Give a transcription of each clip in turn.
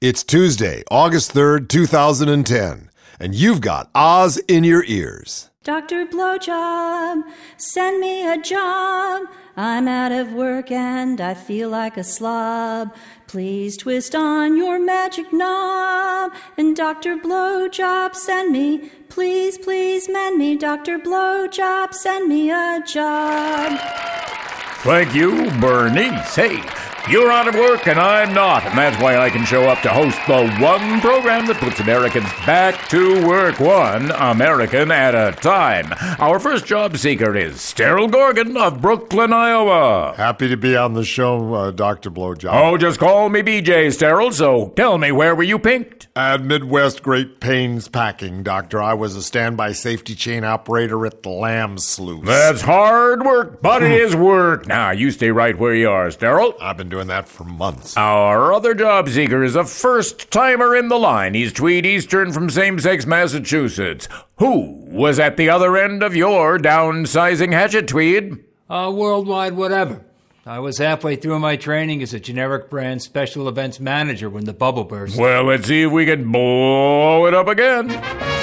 It's Tuesday, August 3rd, 2010, and you've got Oz in your ears. Dr. Blowjob, send me a job. I'm out of work and I feel like a slob. Please twist on your magic knob. And Dr. Blowjob, send me, please, please mend me. Dr. Blowjob, send me a job. Thank you, Bernice. Hey, you're out of work and I'm not, and that's why I can show up to host the one program that puts Americans back to work, one American at a time. Our first job seeker is Sterile Gorgon of Brooklyn, Iowa. Happy to be on the show, uh, Dr. Blowjob. Oh, just call me BJ Sterile, so tell me where were you pinked? At Midwest Great Pains Packing, Doctor, I was a standby safety chain operator at the Lamb Sluice. That's hard work, but it is work. Now, you stay right where you are, Sterile. I've been doing that for months. Our other job seeker is a first timer in the line. He's Tweed Eastern from same sex Massachusetts. Who was at the other end of your downsizing hatchet, Tweed? Uh, worldwide whatever. I was halfway through my training as a generic brand special events manager when the bubble burst. Well, let's see if we can blow it up again.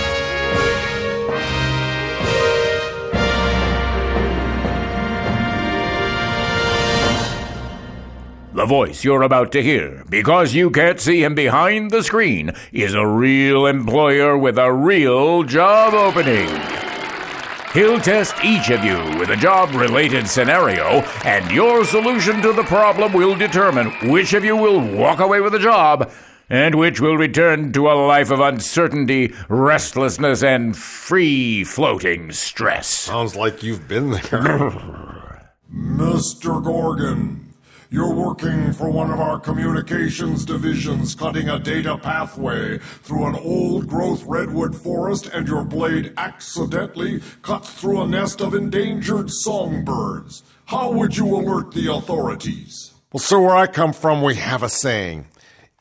The voice you're about to hear, because you can't see him behind the screen, is a real employer with a real job opening. He'll test each of you with a job related scenario, and your solution to the problem will determine which of you will walk away with a job and which will return to a life of uncertainty, restlessness, and free floating stress. Sounds like you've been there. Mr. Gorgon, you're working for one of our communications divisions, cutting a data pathway through an old growth redwood forest, and your blade accidentally cuts through a nest of endangered songbirds. How would you alert the authorities? well, so where I come from, we have a saying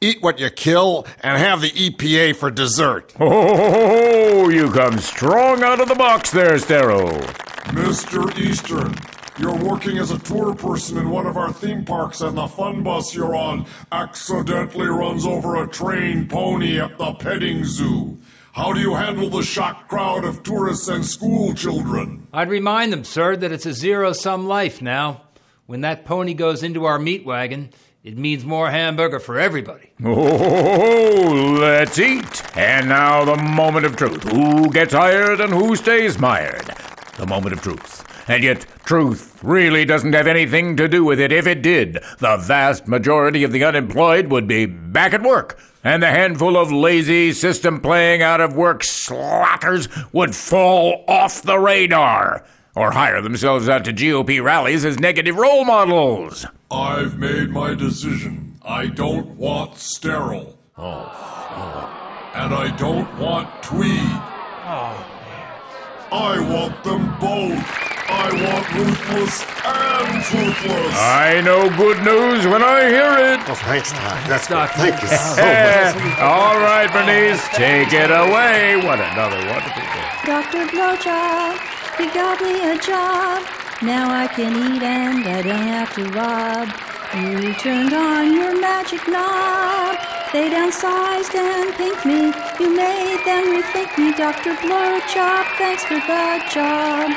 eat what you kill and have the EPA for dessert. Oh, you come strong out of the box there, Sterile. Mr. Eastern, you're working as a tour person in one of our theme parks, and the fun bus you're on accidentally runs over a trained pony at the petting zoo. How do you handle the shocked crowd of tourists and school children? I'd remind them, sir, that it's a zero sum life now. When that pony goes into our meat wagon, it means more hamburger for everybody. Oh, let's eat. And now the moment of truth. Who gets hired and who stays mired? The moment of truth. And yet, truth really doesn't have anything to do with it. If it did, the vast majority of the unemployed would be back at work. And the handful of lazy, system playing out of work slackers would fall off the radar. Or hire themselves out to GOP rallies as negative role models. I've made my decision. I don't want sterile. Oh. And I don't want tweed. Oh. I want them both. I want ruthless and truthless. I know good news when I hear it. Oh, thanks, Doc. That's good. Doc. Thank you so much. all right, Bernice, take it away. What another wonderful day. Dr. Blowjob, he got me a job. Now I can eat and I don't have to rob. You turned on your magic knob. They downsized and pinked me. You made them rethink me. Dr. Blowjob, thanks for the job.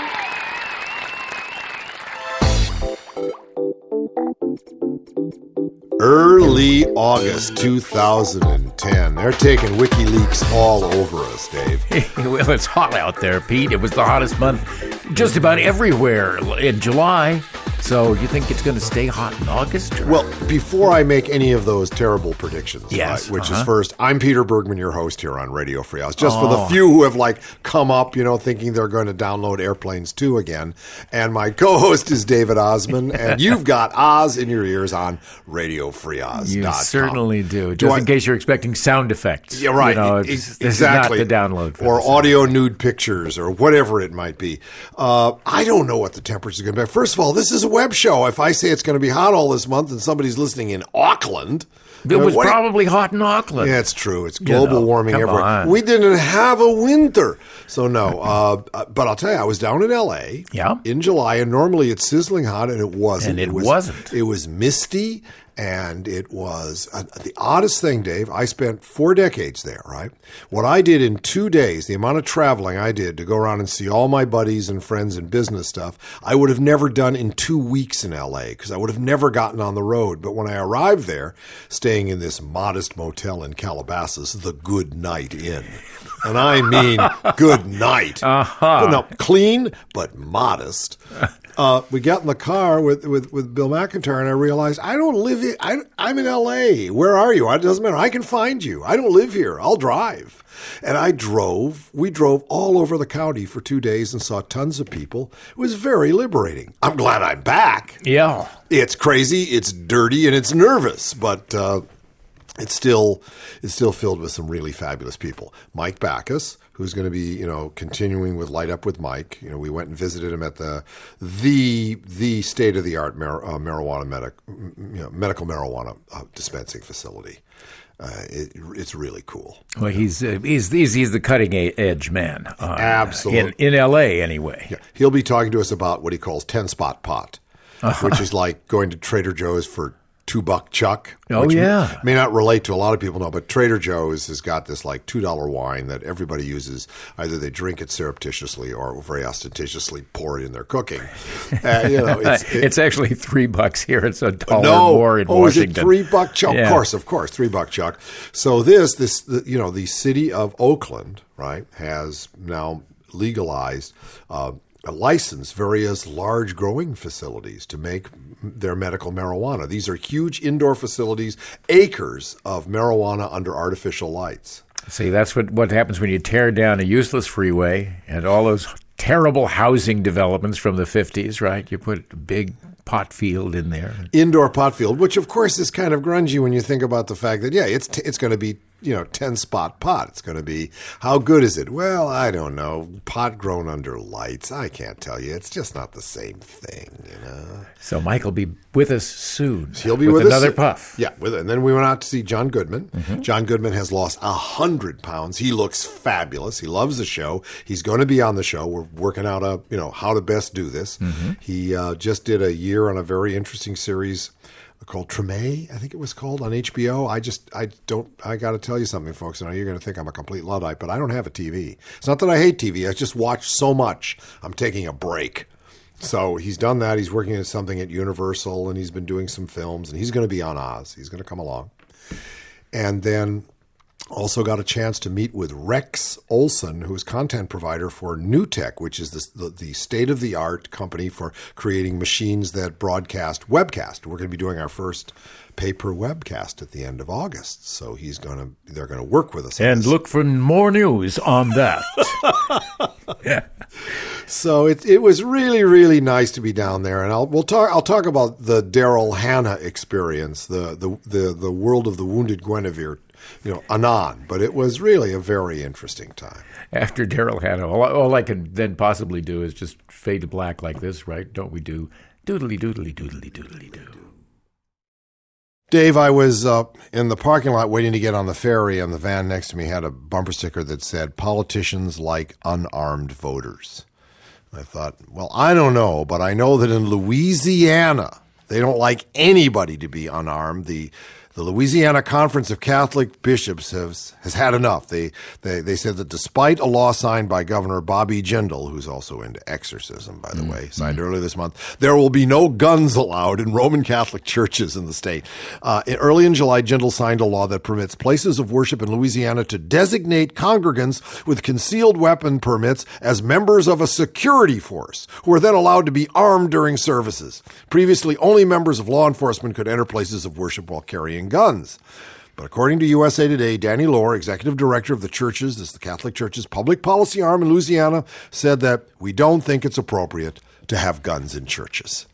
Early August 2010. They're taking WikiLeaks all over us, Dave. well, it's hot out there, Pete. It was the hottest month just about everywhere in July. So you think it's going to stay hot in August? or- Well, before I make any of those terrible predictions, Yes, right, which uh-huh. is first, I'm Peter Bergman, your host here on Radio Free House. Just for the Oh. few who have like come up, you know, thinking they're going to download Airplanes 2 again. And my co-host is David Osman, and you've got Oz in your ears on RadioFreeOz. you certainly do. Just I- in case you're expecting sound effects. Yeah, right. You know, it's- this is not exactly. the download. for or audio nude pictures or whatever it might be. Uh, I don't know what the temperature is going to be. First of all, this is a web show. If I say it's going to be hot all this month and somebody's listening in Auckland, It was what probably hot in Auckland. Yeah, it's true. It's global know, warming come everywhere. on. We didn't have a winter. So, no. Uh, but I'll tell you, I was down in L.A. Yeah. in July, and normally it's sizzling hot, and it wasn't. And it was, wasn't. It was misty And it was uh, the oddest thing, Dave. I spent four decades there, right? What I did in two days, the amount of traveling I did to go around and see all my buddies and friends and business stuff, I would have never done in two weeks in LA because I would have never gotten on the road. But when I arrived there, staying in this modest motel in Calabasas, the Good Night Inn. And I mean good night. Uh-huh. No, clean but modest uh, we got in the car with, with, with Bill McIntyre, and I realized I don't live. Here. I, I'm in L.A. Where are you? It doesn't matter. I can find you. I don't live here. I'll drive. And I drove. We drove all over the county for two days and saw tons of people. It was very liberating. I'm glad I'm back. Yeah, it's crazy. It's dirty and it's nervous, but. Uh, it's still it's still filled with some really fabulous people. Mike Backus, who's going to be you know continuing with Light Up with Mike. You know, we went and visited him at the the the state of the art mar- uh, marijuana medic, you know, medical marijuana uh, dispensing facility. Uh, it, it's really cool. Well, he's, uh, he's he's he's the cutting edge man. Uh, Absolutely, in, in L.A. anyway. Yeah. He'll be talking to us about what he calls ten spot pot, which is like going to Trader Joe's for two buck chuck. Oh yeah, may, may, not relate to a lot of people know, but Trader Joe's has got this like two dollar wine that everybody uses. Either they drink it surreptitiously or very ostentatiously pour it in their cooking. Uh, you know, it's, it, it's, actually three bucks here. It's a dollar no, more in oh, Washington. Is it three buck chuck? Yeah. Of course, of course, three buck chuck. So this, this, the, you know, the city of Oakland, right, has now legalized. Uh, Uh, license various large growing facilities to make their medical marijuana. These are huge indoor facilities, acres of marijuana under artificial lights. See, that's what, what happens when you tear down a useless freeway and all those terrible housing developments from the 50s, right? You put a big pot field in there. Indoor pot field, which of course is kind of grungy when you think about the fact that, yeah, it's, t- it's going to be you know, 10 spot pot. It's going to be, how good is it? Well, I don't know. Pot grown under lights. I can't tell you. It's just not the same thing, you know. So Mike will be with us soon. He'll be with, with another us. puff. Yeah. With, it. and then we went out to see John Goodman. Mm-hmm. John Goodman has lost 100 pounds. He looks fabulous. He loves the show. He's going to be on the show. We're working out a, you know, how to best do this. Mm-hmm. He uh, just did a year on a very interesting series called Treme, I think it was called on HBO. I just, I don't, I got to tell you something, folks. I know you're going to think I'm a complete Luddite, but I don't have a TV. It's not that I hate TV. I just watch so much. I'm taking a break. So he's done that. He's working on something at Universal and he's been doing some films and he's going to be on Oz. He's going to come along. And then also got a chance to meet with Rex Olson, who is content provider for NewTek, which is the, the state of the art company for creating machines that broadcast webcast. We're going to be doing our first paper webcast at the end of August. So he's going to they're going to work with us. And look for more news on that. yeah. So it it was really really nice to be down there, and I'll we'll talk I'll talk about the Daryl Hannah experience, the the the the world of the wounded Guinevere you know, anon. But it was really a very interesting time. After Daryl Hannah, all, all, I can then possibly do is just fade to black like this, right? Don't we do doodly doodly doodly doodly doo? Dave, I was uh, in the parking lot waiting to get on the ferry, and the van next to me had a bumper sticker that said, Politicians like unarmed voters. I thought, well, I don't know, but I know that in Louisiana, they don't like anybody to be unarmed. The the Louisiana Conference of Catholic Bishops has, has had enough. They, they, they said that despite a law signed by Governor Bobby Jindal, who's also into exorcism, by the mm-hmm. way, signed earlier this month, there will be no guns allowed in Roman Catholic churches in the state. Uh, early in July, Jindal signed a law that permits places of worship in Louisiana to designate congregants with concealed weapon permits as members of a security force, who are then allowed to be armed during services. Previously, only members of law enforcement could enter places of worship while carrying guns. But according to USA Today, Danny Loar, executive director of the churches, this is the Catholic Church's public policy arm in Louisiana, said that we don't think it's appropriate to have guns in churches.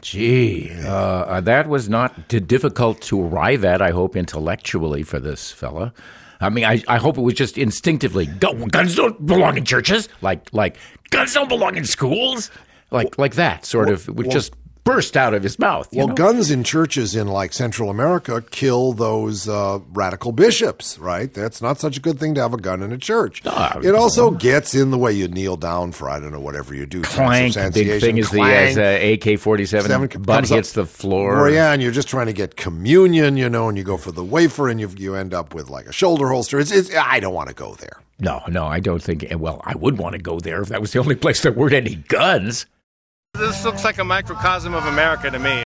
Gee, uh, uh, that was not difficult to arrive at, I hope, intellectually for this fella. I mean, I, I hope it was just instinctively, guns don't belong in churches, like like guns don't belong in schools, like like that sort well, of. It was well, just burst out of his mouth. you Well, know? guns in churches in like Central America kill those uh, radical bishops, right? That's not such a good thing to have a gun in a church. No, it also gets in the way you kneel down for I don't know whatever you do. clank. The big thing is the Clank. AK forty seven Seven butt comes up- hits the floor. Well, yeah, and you're just trying to get communion, you know, and you go for the wafer, and you you end up with like a shoulder holster. It's, it's I don't want to go there. No, no, I don't think. Well, I would want to go there if that was the only place there weren't any guns. This looks like a microcosm of America to me.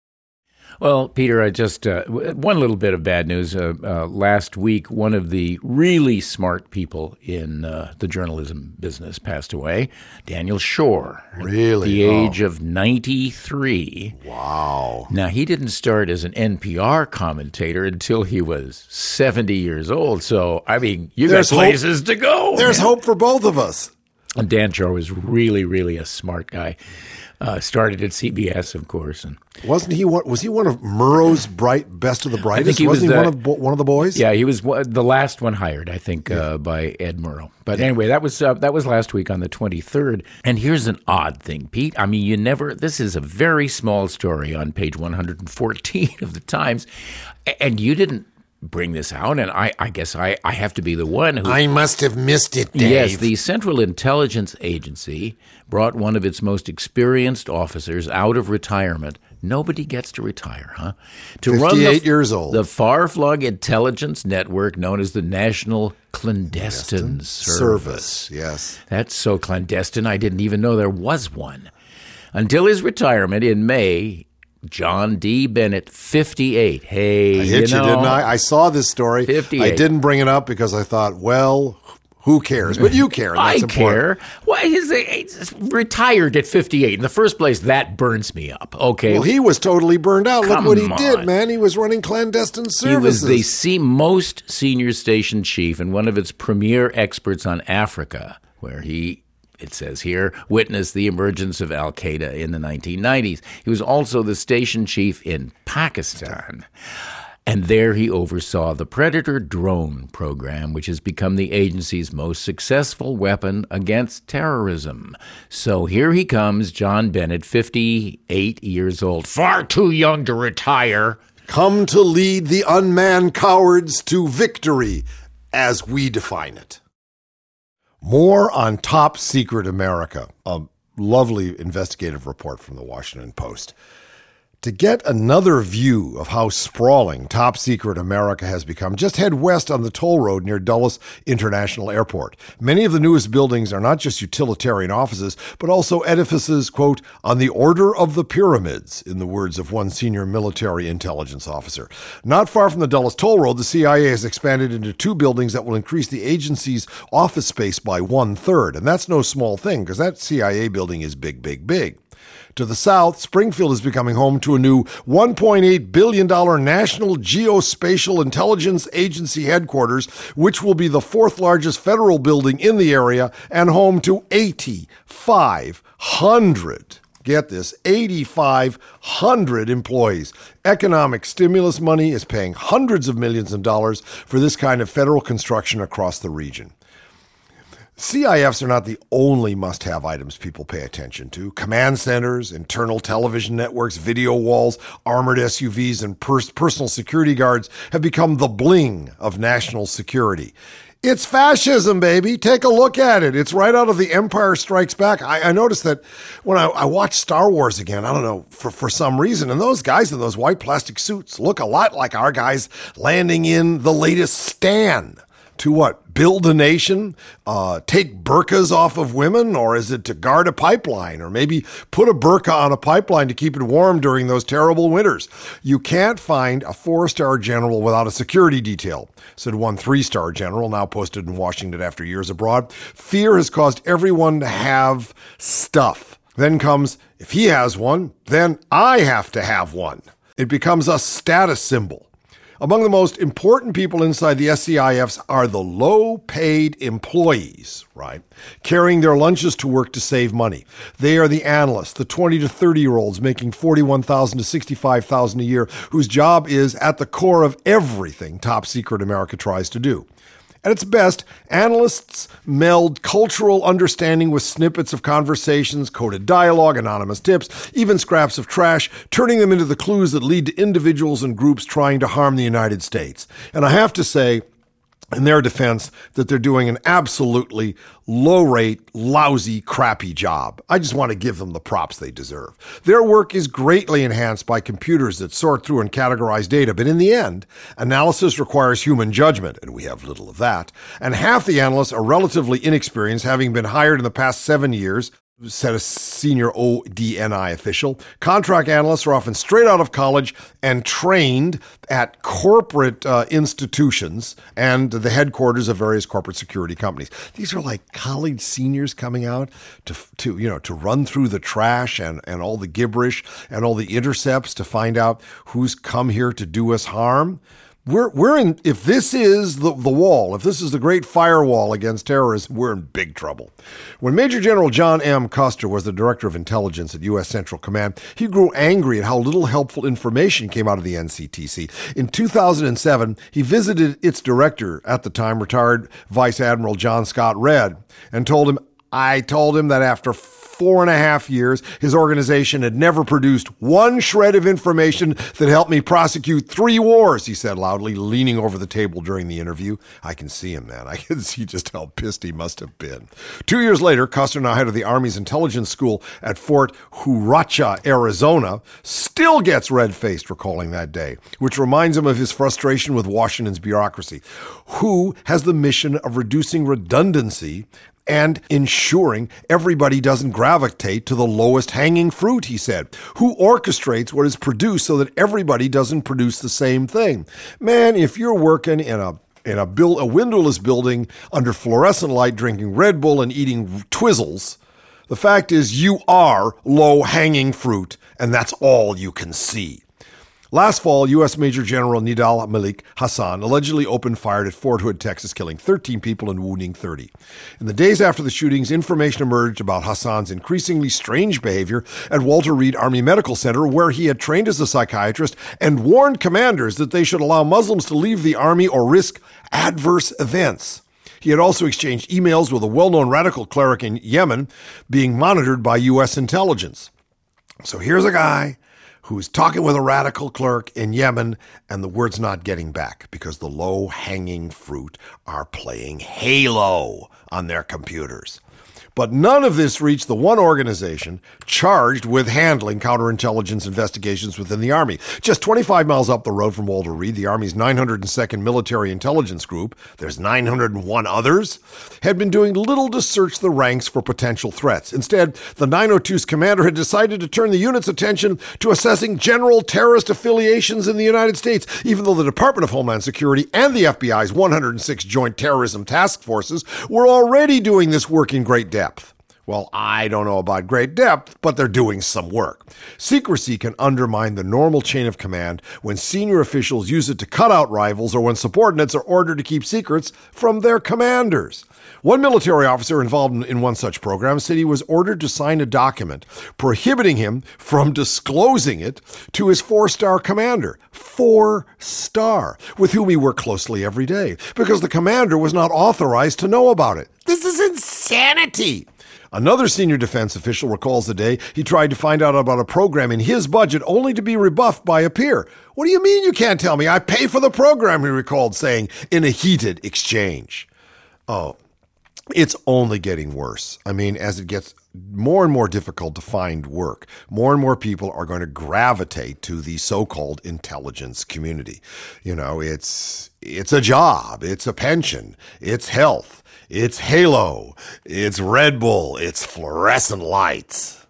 Well, Peter, I just uh, one little bit of bad news. Uh, uh, last week, one of the really smart people in uh, the journalism business passed away. Daniel Schorr, Really? the Oh. age of ninety-three. Wow. Now, he didn't start as an NPR commentator until he was 70 years old. So, I mean, you There's got hope. places to go. There's man. hope for both of us. And Dan Schorr was really, really a smart guy. Uh, started at CBS, of course. And Wasn't he one? Was he one of Murrow's bright best of the brightest? he was Wasn't he the- one of bo- one of the boys? yeah, he was one- the last one hired, I think, uh, by Ed Murrow. But anyway, that was uh, that was last week on the 23rd. And here's an odd thing, Pete. I mean, you never. This is a very small story on page 114 of the Times, and you didn't bring this out. And I, I guess I, I have to be the one who I must have missed it, Dave. Yes, the Central Intelligence Agency brought one of its most experienced officers out of retirement. Nobody gets to retire, huh? To run the, 58 years old. the far-flung intelligence network known as the National Clandestine Service. service. Yes. That's so clandestine, I didn't even know there was one. Until his retirement in May, John D. Bennett, 58. Hey, I hit you, know, didn't I? I saw this story. 58. I didn't bring it up because I thought, well, who cares? But you care. I important. care. Why is he's retired at 58? In the first place, that burns me up. Okay. Well, he was totally burned out. Come Look what he on. did, man. He was running clandestine services. He was the most senior station chief and one of its premier experts on Africa, where he, it says here, witnessed the emergence of Al Qaeda in the 1990s. He was also the station chief in Pakistan. And there he oversaw the Predator drone program, which has become the agency's most successful weapon against terrorism. So here he comes, John Bennett, 58 years old, far too young to retire. Come to lead the unmanned cowards to victory, as we define it. More on Top Secret America, a lovely investigative report from the Washington Post. To get another view of how sprawling top secret America has become, just head west on the toll road near Dulles International Airport. Many of the newest buildings are not just utilitarian offices, but also edifices, quote, on the order of the pyramids, in the words of one senior military intelligence officer. Not far from the Dulles toll road, the CIA has expanded into two buildings that will increase the agency's office space by one third. And that's no small thing, because that CIA building is big, big, big. To the south, Springfield is becoming home to a new $1.8 billion National Geospatial Intelligence Agency headquarters, which will be the fourth largest federal building in the area and home to 8,500. Get this 8,500 employees. Economic stimulus money is paying hundreds of millions of dollars for this kind of federal construction across the region. SCIFs are not the only must have items people pay attention to. Command centers, internal television networks, video walls, armored SUVs, and pers- personal security guards have become the bling of national security. It's fascism, baby. Take a look at it. It's right out of The Empire Strikes Back. I, I noticed that when I, I watched Star Wars again, I don't know, for, for some reason, and those guys in those white plastic suits look a lot like our guys landing in the latest Stan to what? Build a nation? Uh, take burqas off of women? Or is it to guard a pipeline? Or maybe put a burqa on a pipeline to keep it warm during those terrible winters? You can't find a four star general without a security detail, said one three star general, now posted in Washington after years abroad. Fear has caused everyone to have stuff. Then comes, if he has one, then I have to have one. It becomes a status symbol. Among the most important people inside the SCIFs are the low paid employees, right? Carrying their lunches to work to save money. They are the analysts, the 20 to 30 year olds making 41,000 to 65,000 a year, whose job is at the core of everything top secret America tries to do. At its best, analysts meld cultural understanding with snippets of conversations, coded dialogue, anonymous tips, even scraps of trash, turning them into the clues that lead to individuals and groups trying to harm the United States. And I have to say, in their defense that they're doing an absolutely low rate, lousy, crappy job. I just want to give them the props they deserve. Their work is greatly enhanced by computers that sort through and categorize data, but in the end, analysis requires human judgment, and we have little of that. And half the analysts are relatively inexperienced, having been hired in the past seven years said a senior ODNI official. Contract analysts are often straight out of college and trained at corporate uh, institutions and the headquarters of various corporate security companies. These are like college seniors coming out to, to you know to run through the trash and, and all the gibberish and all the intercepts to find out who's come here to do us harm. We're, we're in, if this is the, the wall, if this is the great firewall against terrorism, we're in big trouble. When Major General John M. Custer was the director of intelligence at U.S. Central Command, he grew angry at how little helpful information came out of the NCTC. In 2007, he visited its director, at the time retired Vice Admiral John Scott Redd, and told him, I told him that after four and a half years, his organization had never produced one shred of information that helped me prosecute three wars, he said loudly, leaning over the table during the interview. I can see him, man. I can see just how pissed he must have been. Two years later, Custer, now head of the Army's intelligence school at Fort Huachuca, Arizona, still gets red faced recalling that day, which reminds him of his frustration with Washington's bureaucracy. Who has the mission of reducing redundancy and ensuring everybody doesn't gravitate to the lowest hanging fruit, he said. Who orchestrates what is produced so that everybody doesn't produce the same thing? Man, if you're working in a in a, build, a windowless building under fluorescent light, drinking Red Bull and eating Twizzlers, the fact is you are low hanging fruit, and that's all you can see. Last fall, U.S. Major General Nidal Malik Hasan allegedly opened fire at Fort Hood, Texas, killing 13 people and wounding 30. In the days after the shootings, information emerged about Hasan's increasingly strange behavior at Walter Reed Army Medical Center, where he had trained as a psychiatrist and warned commanders that they should allow Muslims to leave the army or risk adverse events. He had also exchanged emails with a well known radical cleric in Yemen being monitored by U.S. intelligence. So here's a guy who's talking with a radical clerk in Yemen, and the word's not getting back because the low hanging fruit are playing Halo on their computers. But none of this reached the one organization charged with handling counterintelligence investigations within the Army. Just 25 miles up the road from Walter Reed, the Army's 902nd Military Intelligence Group, there's 901 others, had been doing little to search the ranks for potential threats. Instead, the 902's commander had decided to turn the unit's attention to assessing general terrorist affiliations in the United States, even though the Department of Homeland Security and the FBI's 106 Joint Terrorism Task Forces were already doing this work in great depth depth. Well, I don't know about great depth, but they're doing some work. Secrecy can undermine the normal chain of command when senior officials use it to cut out rivals or when subordinates are ordered to keep secrets from their commanders. One military officer involved in one such program said he was ordered to sign a document prohibiting him from disclosing it to his four star commander, four star, with whom he worked closely every day, because the commander was not authorized to know about it. This is insanity. Another senior defense official recalls the day he tried to find out about a program in his budget only to be rebuffed by a peer. What do you mean you can't tell me? I pay for the program, he recalled saying in a heated exchange. Oh, it's only getting worse. I mean, as it gets more and more difficult to find work, more and more people are going to gravitate to the so-called intelligence community. You know, it's it's a job, it's a pension, it's health, it's Halo, it's Red Bull, it's fluorescent lights.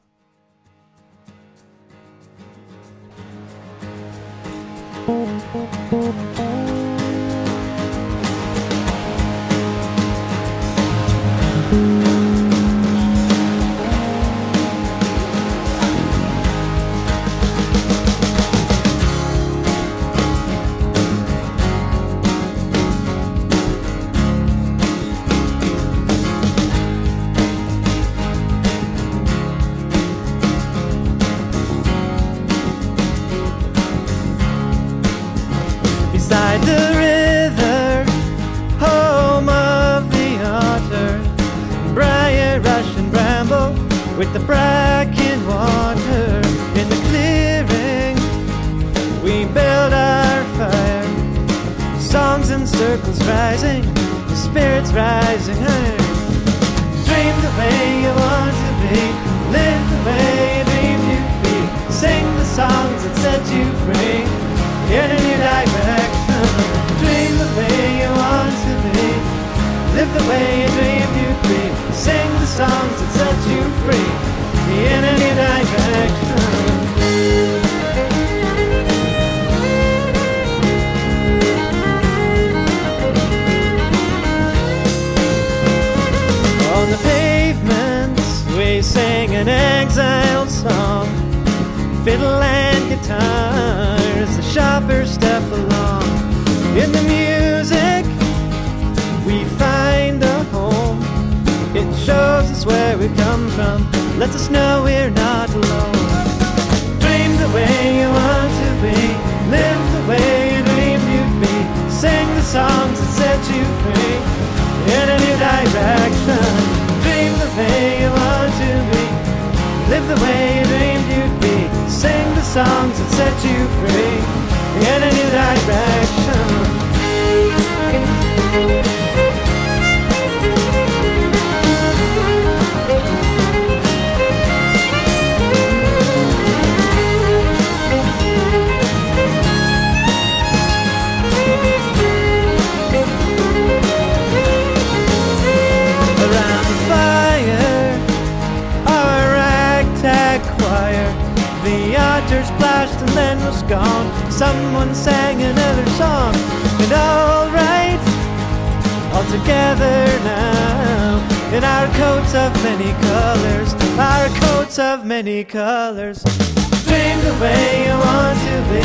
Rising high. Dream the way you want to be, live the way you dream you'd be, sing the songs that set you free. In a new direction. Dream the way you want to be, live the way you dream you'd be, sing the songs that set you free. In a new an exile song. Fiddle and guitars, the shoppers step along. In the music, we find a home. It shows us where we come from, lets us know we're not alone. Dream the way you want to be, live the way you dreamed you'd be. Sing the songs that set you free in a new direction. The way you dreamed you'd be. Sing the songs that set you free in a new direction. The otter splashed and then was gone. Someone sang another song, and all right, all together now. In our coats of many colors, our coats of many colors. Dream the way you want to be,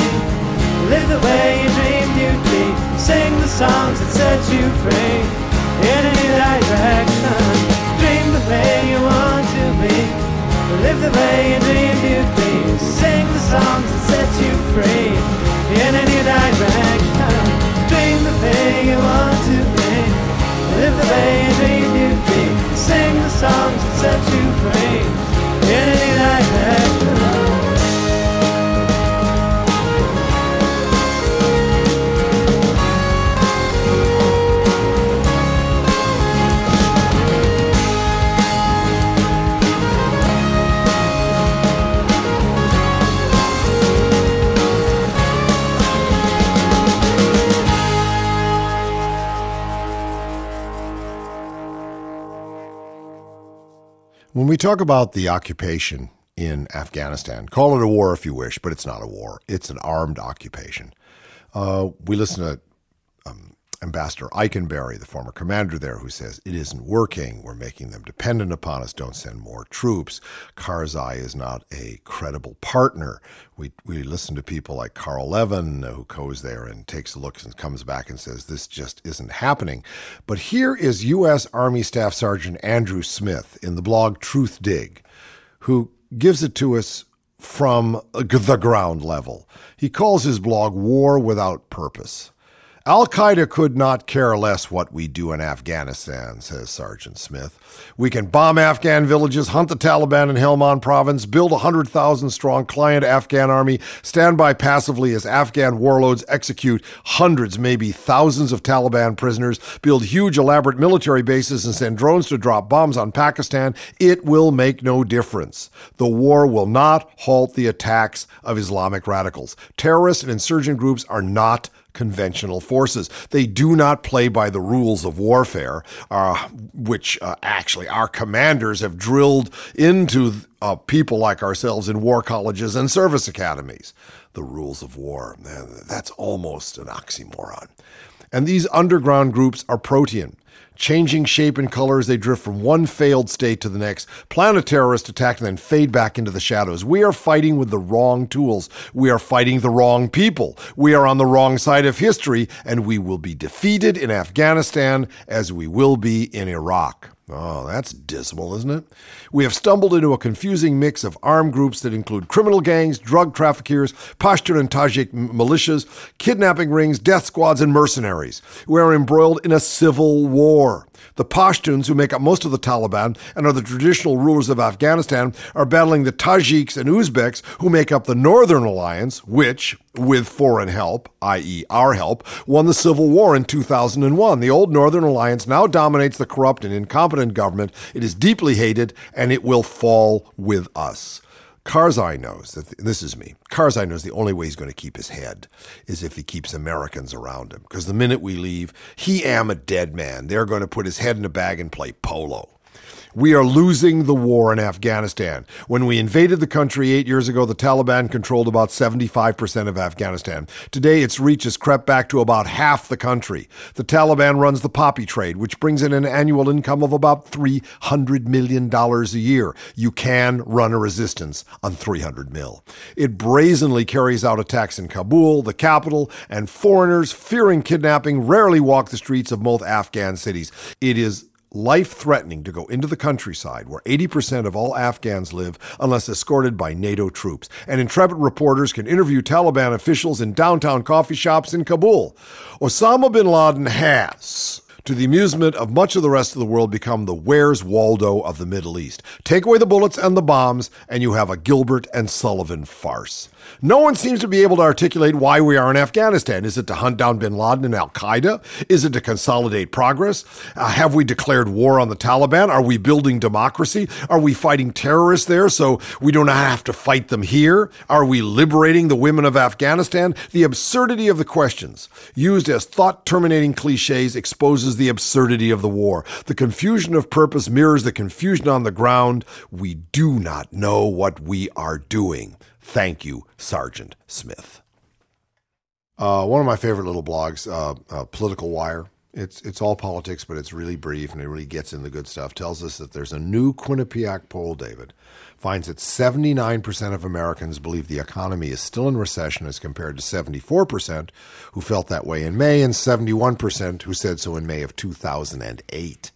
live the way you dreamed you'd be. Sing the songs that set you free in a new direction. Dream the way you want to be. Live the way you dreamed you'd be. Sing the songs that set you free in a new direction. Dream the way you want to be. Live the way you dreamed you'd be. Sing the songs that set you free in a new direction. When we talk about the occupation in Afghanistan, call it a war if you wish, but it's not a war. It's an armed occupation. Uh, we listen to um, Ambassador Eikenberry, the former commander there, who says it isn't working. We're making them dependent upon us. Don't send more troops. Karzai is not a credible partner. We we listen to people like Carl Levin, uh, who goes there and takes a look and comes back and says this just isn't happening. But here is U.S. Army Staff Sergeant Andrew Smith in the blog Truthdig, who gives it to us from uh, the ground level. He calls his blog War Without Purpose. Al Qaeda could not care less what we do in Afghanistan, says Sergeant Smith. We can bomb Afghan villages, hunt the Taliban in Helmand province, build a 100,000 strong client Afghan army, stand by passively as Afghan warlords execute hundreds, maybe thousands of Taliban prisoners, build huge elaborate military bases, and send drones to drop bombs on Pakistan. It will make no difference. The war will not halt the attacks of Islamic radicals. Terrorist and insurgent groups are not conventional forces. They do not play by the rules of warfare, uh, which uh, actually our commanders have drilled into uh, people like ourselves in war colleges and service academies. The rules of war. That's almost an oxymoron. And these underground groups are protean changing shape and color as they drift from one failed state to the next, plan a terrorist attack, and then fade back into the shadows. We are fighting with the wrong tools. We are fighting the wrong people. We are on the wrong side of history, and we will be defeated in Afghanistan as we will be in Iraq. Oh, that's dismal, isn't it? We have stumbled into a confusing mix of armed groups that include criminal gangs, drug traffickers, Pashtun and Tajik militias, kidnapping rings, death squads, and mercenaries. We are embroiled in a civil war. The Pashtuns, who make up most of the Taliban and are the traditional rulers of Afghanistan, are battling the Tajiks and Uzbeks, who make up the Northern Alliance, which, with foreign help, i.e., our help, won the civil war in 2001. The old Northern Alliance now dominates the corrupt and incompetent government. It is deeply hated, and it will fall with us. Karzai knows that this is me. Karzai knows the only way he's going to keep his head is if he keeps Americans around him. Because the minute we leave, he am a dead man. They're going to put his head in a bag and play polo. We are losing the war in Afghanistan. When we invaded the country eight years ago, the Taliban controlled about 75% of Afghanistan. Today, its reach has crept back to about half the country. The Taliban runs the poppy trade, which brings in an annual income of about $300 million a year. You can run a resistance on 300 mil. It brazenly carries out attacks in Kabul, the capital, and foreigners, fearing kidnapping, rarely walk the streets of most Afghan cities. It is life threatening to go into the countryside where 80% of all Afghans live unless escorted by NATO troops. And intrepid reporters can interview Taliban officials in downtown coffee shops in Kabul. Osama bin Laden has. To the amusement of much of the rest of the world, become the Where's Waldo of the Middle East. Take away the bullets and the bombs, and you have a Gilbert and Sullivan farce. No one seems to be able to articulate why we are in Afghanistan. Is it to hunt down bin Laden and Al Qaeda? Is it to consolidate progress? Uh, have we declared war on the Taliban? Are we building democracy? Are we fighting terrorists there so we don't have to fight them here? Are we liberating the women of Afghanistan? The absurdity of the questions, used as thought terminating cliches, exposes the absurdity of the war. The confusion of purpose mirrors the confusion on the ground. We do not know what we are doing. Thank you, Sergeant Smith. Uh, one of my favorite little blogs, uh, uh, Political Wire. It's it's all politics, but it's really brief and it really gets in the good stuff. Tells us that there's a new Quinnipiac poll, David, finds that 79% of Americans believe the economy is still in recession as compared to 74% who felt that way in May and 71% who said so in May of 2008.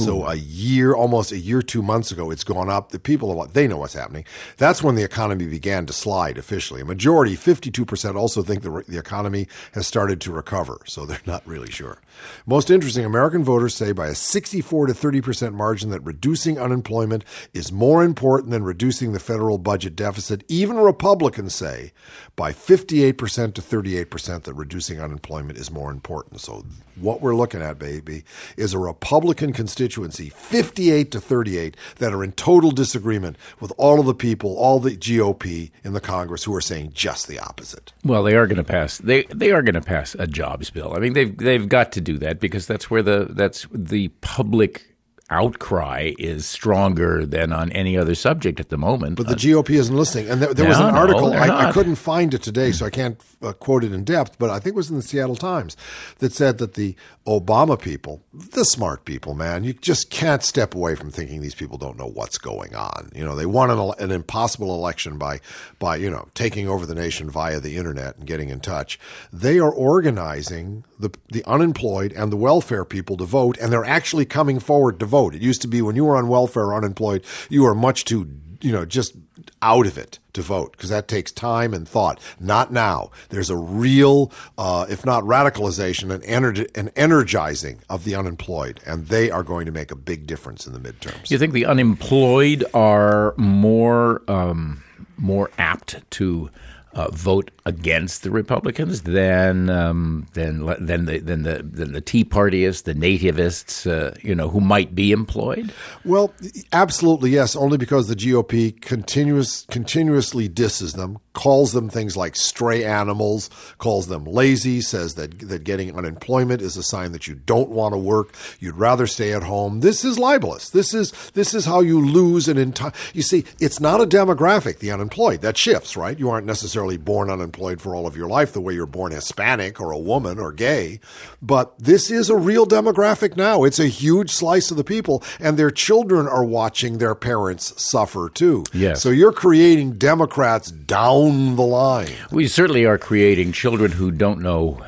So a year, almost a year, two months ago, it's gone up. The people, they know what's happening. That's when the economy began to slide officially. A majority, 52%, also think the, the economy has started to recover. So they're not really sure. Most interesting, American voters say by a 64 to 30% margin that reducing unemployment is more important than reducing the federal budget deficit. Even Republicans say by 58% to 38% that reducing unemployment is more important. So what we're looking at, baby, is a Republican constituency, 58 to 38, that are in total disagreement with all of the people, all the GOP in the Congress who are saying just the opposite. Well, they are going to pass. They they are going to pass a jobs bill. I mean, they've they've got to do that because that's where the that's the public outcry is stronger than on any other subject at the moment. But the GOP isn't listening. And there, there was an article, they're I, I couldn't find it today, so I can't uh, quote it in depth, but I think it was in the Seattle Times that said that the Obama people, the smart people, man, you just can't step away from thinking these people don't know what's going on. You know, they won an, an impossible election by, by, you know, taking over the nation via the internet and getting in touch. They are organizing the, the unemployed and the welfare people to vote, and they're actually coming forward to vote. It used to be when you were on welfare or unemployed, you were much too, you know, just out of it to vote because that takes time and thought. Not now. There's a real, uh, if not radicalization, an, ener- an energizing of the unemployed, and they are going to make a big difference in the midterms. You think the unemployed are more um, more apt to uh, vote against the Republicans than um, than than the than the than the Tea Partyists, the nativists, uh, you know, who might be employed? Well, absolutely yes. Only because the GOP continuous continuously disses them, calls them things like stray animals, calls them lazy, says that that getting unemployment is a sign that you don't want to work, you'd rather stay at home. This is libelous. This is this is how you lose an entire. You see, it's not a demographic. The unemployed that shifts, right? You aren't necessarily born unemployed for all of your life the way you're born Hispanic or a woman or gay, but this is a real demographic now. It's a huge slice of the people, and their children are watching their parents suffer too. Yes. So you're creating Democrats down the line. We certainly are creating children who don't know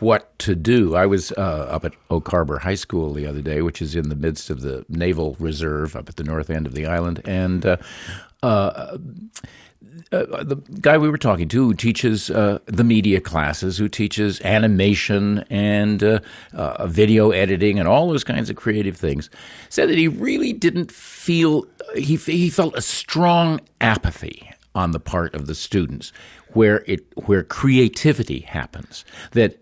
what to do. I was uh, up at Oak Harbor High School the other day, which is in the midst of the Naval Reserve up at the north end of the island, and uh, uh, uh, the guy we were talking to who teaches uh, the media classes, who teaches animation and uh, uh, video editing and all those kinds of creative things, said that he really didn't feel he he felt a strong apathy on the part of the students where it where creativity happens that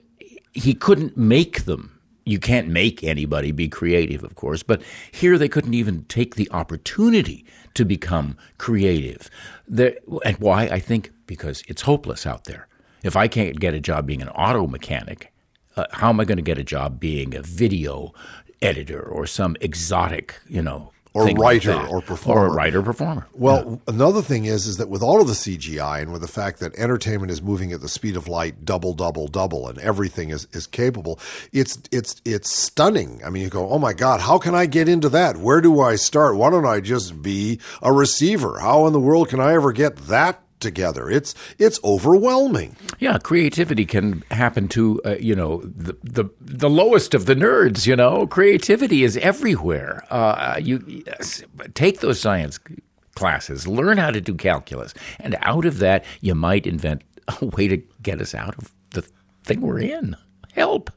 he couldn't make them you can't make anybody be creative, of course, but here they couldn't even take the opportunity to become creative. And why? I think because it's hopeless out there. If I can't get a job being an auto mechanic, uh, how am I going to get a job being a video editor or some exotic, you know, or like writer that? or performer. or a writer performer? Well, another thing is is that with all of the CGI and with the fact that entertainment is moving at the speed of light, double, double, double, and everything is, is capable, it's it's it's stunning. I mean, you go, oh my God, how can I get into that? Where do I start? Why don't I just be a receiver? How in the world can I ever get that together? It's it's overwhelming. Yeah, creativity can happen to uh, you know the, the the lowest of the nerds. You know, creativity is everywhere. Uh, you take those science classes, learn how to do calculus, and out of that, you might invent a way to get us out of the thing we're in. Help.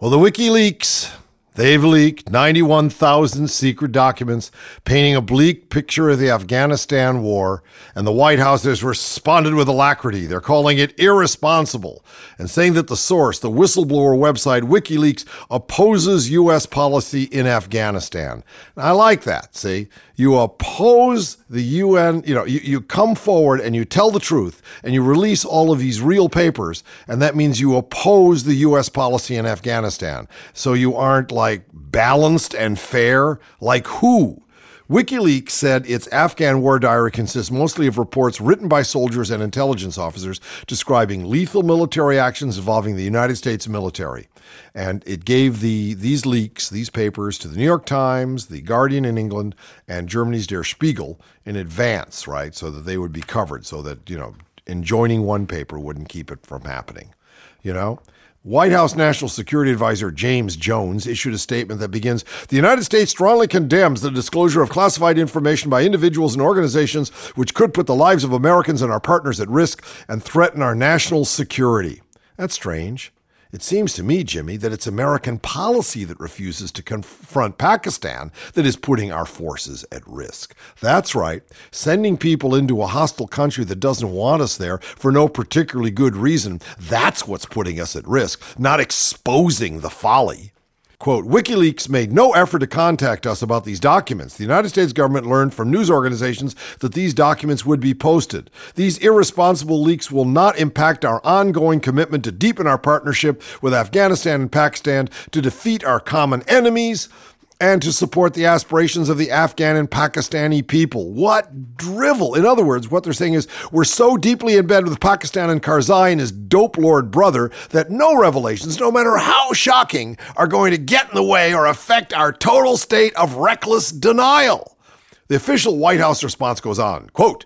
Well, the WikiLeaks, they've leaked 91,000 secret documents painting a bleak picture of the Afghanistan war, and the White House has responded with alacrity. They're calling it irresponsible and saying that the source, the whistleblower website WikiLeaks, opposes U.S. policy in Afghanistan. And I like that, see? You oppose the UN, you know, you, you come forward and you tell the truth and you release all of these real papers, and that means you oppose the U.S. policy in Afghanistan. So you aren't like balanced and fair. Like who? WikiLeaks said its Afghan war diary consists mostly of reports written by soldiers and intelligence officers describing lethal military actions involving the United States military. And it gave the these leaks, these papers, to the New York Times, the Guardian in England, and Germany's Der Spiegel in advance, right? So that they would be covered, so that, you know, enjoining one paper wouldn't keep it from happening. You know? White House National Security Advisor James Jones issued a statement that begins The United States strongly condemns the disclosure of classified information by individuals and organizations which could put the lives of Americans and our partners at risk and threaten our national security. That's strange. It seems to me, Jimmy, that it's American policy that refuses to confront Pakistan that is putting our forces at risk. That's right. Sending people into a hostile country that doesn't want us there for no particularly good reason, that's what's putting us at risk, not exposing the folly. Quote, WikiLeaks made no effort to contact us about these documents. The United States government learned from news organizations that these documents would be posted. These irresponsible leaks will not impact our ongoing commitment to deepen our partnership with Afghanistan and Pakistan to defeat our common enemies and to support the aspirations of the Afghan and Pakistani people. What drivel! In other words, what they're saying is we're so deeply in bed with Pakistan and Karzai and his dope lord brother that no revelations, no matter how shocking, are going to get in the way or affect our total state of reckless denial. The official White House response goes on, quote,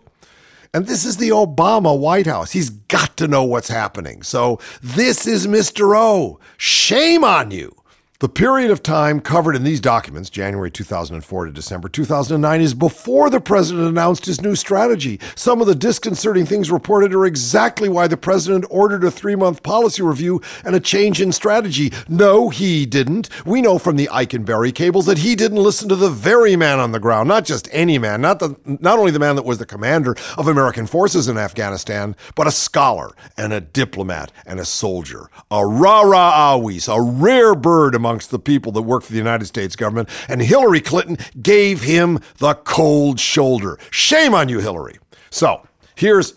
and this is the Obama White House. He's got to know what's happening. So this is Mr. O. Shame on you. The period of time covered in these documents, January 2004 to December 2009, is before the president announced his new strategy. Some of the disconcerting things reported are exactly why the president ordered a three month policy review and a change in strategy. No, he didn't. We know from the Eikenberry cables that he didn't listen to the very man on the ground, not just any man, not, the, not only the man that was the commander of American forces in Afghanistan, but a scholar and a diplomat and a soldier, a rara avis, a rare bird among amongst the people that work for the United States government, and Hillary Clinton gave him the cold shoulder. Shame on you, Hillary. So here's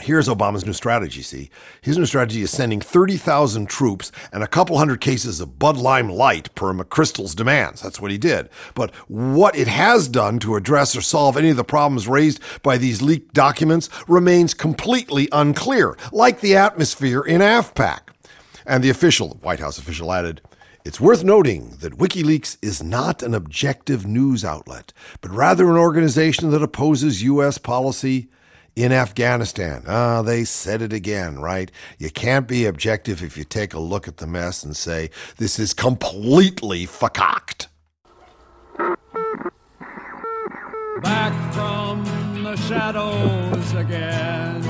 Here's Obama's new strategy, see? His new strategy is sending 30,000 troops and a couple hundred cases of Bud Lime Light per McChrystal's demands. That's what he did. But what it has done to address or solve any of the problems raised by these leaked documents remains completely unclear, like the atmosphere in AFPAC. And the official, White House official added, it's worth noting that WikiLeaks is not an objective news outlet, but rather an organization that opposes U.S. policy in Afghanistan. Ah, they said it again, right? You can't be objective if you take a look at the mess and say, this is completely fucked. Back from the shadows again.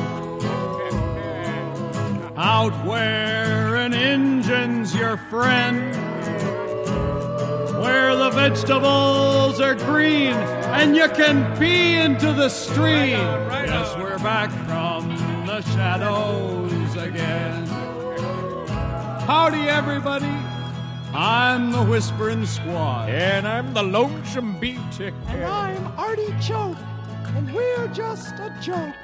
Out where an engine's your friend. Where the vegetables are green and you can pee into the stream. yes, we're back from the shadows again. Howdy, everybody. I'm the Whispering Squad. And I'm the Lonesome Beat. And I'm Artie Choke, and we're just a joke.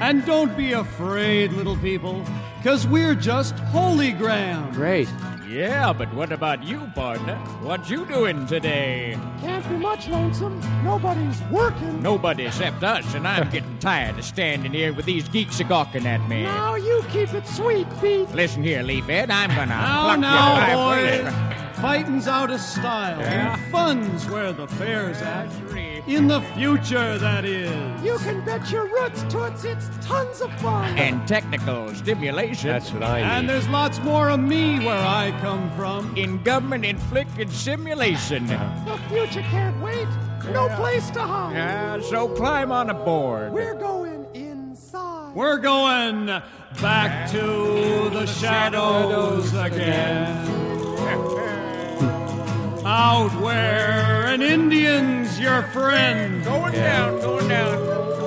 And don't be afraid, little people, because we're just Holy Graham. Great. Yeah, but what about you, partner? What you doing today? Can't be much lonesome. Nobody's working. Nobody except us, and I'm getting tired of standing here with these geeks a gawking at me. Now you keep it sweet, Pete. Listen here, Leafhead, I'm gonna Now, pluck now, your boys. Fighting's out of style. Yeah. And fun's where the fair's at. In the future, that is. You can bet your roots toots it's tons of fun. And technical stimulation. That's what I And there's lots more of me where I come from. In government inflicted simulation. The future can't wait. No place to hide. Uh, so climb on aboard. We're going inside. We're going back to the shadows again. Out where an Indian's your friend. Going down, going down.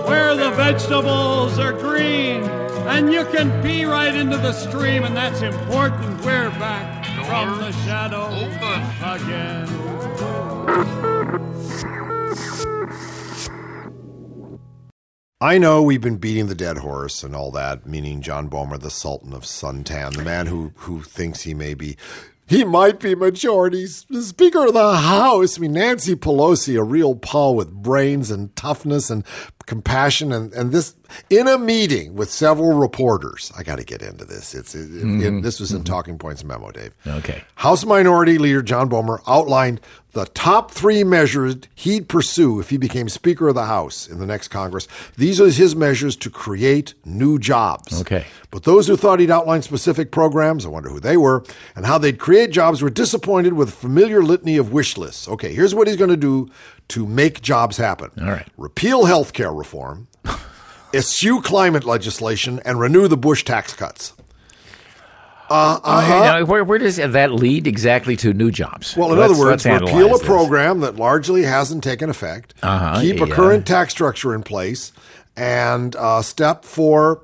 Where the vegetables are green and you can pee right into the stream, and that's important. We're back from the shadows again. I know we've been beating the dead horse and all that, meaning John Boehner, the Sultan of Suntan, the man who who thinks he may be. He might be majority Speaker of the House. I mean, Nancy Pelosi, a real pol with brains and toughness and compassion, and, and this in a meeting with several reporters. I got to get into this. It's it, it- mm-hmm. this was in mm-hmm. Talking Points memo, Dave. Okay. House Minority Leader John Boehner outlined the top three measures he'd pursue if he became Speaker of the House in the next Congress. These are his measures to create new jobs. Okay. But those who thought he'd outline specific programs, I wonder who they were, and how they'd create jobs were disappointed with a familiar litany of wish lists. Okay, here's what he's going to do to make jobs happen. All right. Repeal health care reform, eschew climate legislation, and renew the Bush tax cuts. Uh, uh-huh. Now, where, where does that lead exactly to new jobs? Well, in Let's- other words, repeal a this. program that largely hasn't taken effect, Uh-huh, keep a current tax structure in place, and uh, step for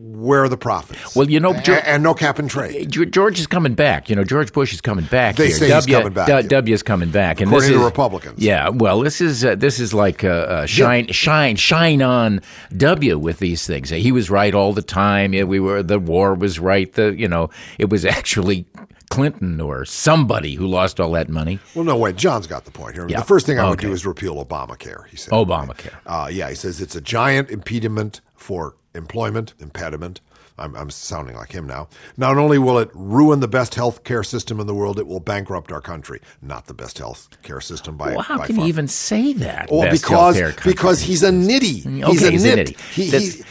where are the profits. Well, you know, Joe- and no cap and trade. George is coming back. You know, George Bush is coming back. They here. say he's W, coming back, yeah. W is coming back, and According this to is, Republicans. Yeah, well, this is uh, this is like uh, uh, shine, shine, shine on W with these things. He was right all the time. Yeah, we were. The war was right. The you know, it was actually Clinton or somebody who lost all that money. Well, no, wait. John's got the point here. Yeah. The first thing I would Okay. do is repeal Obamacare. He said. Obamacare. Uh, yeah, he says it's a giant impediment for employment, impediment. I'm, I'm sounding like him now. Not only will it ruin the best health care system in the world, it will bankrupt our country. Not the best health care system by, Well, how by can far. you even say that? Well, Best because because he's a nitty. Okay, he's a he's nit. a nitty. He,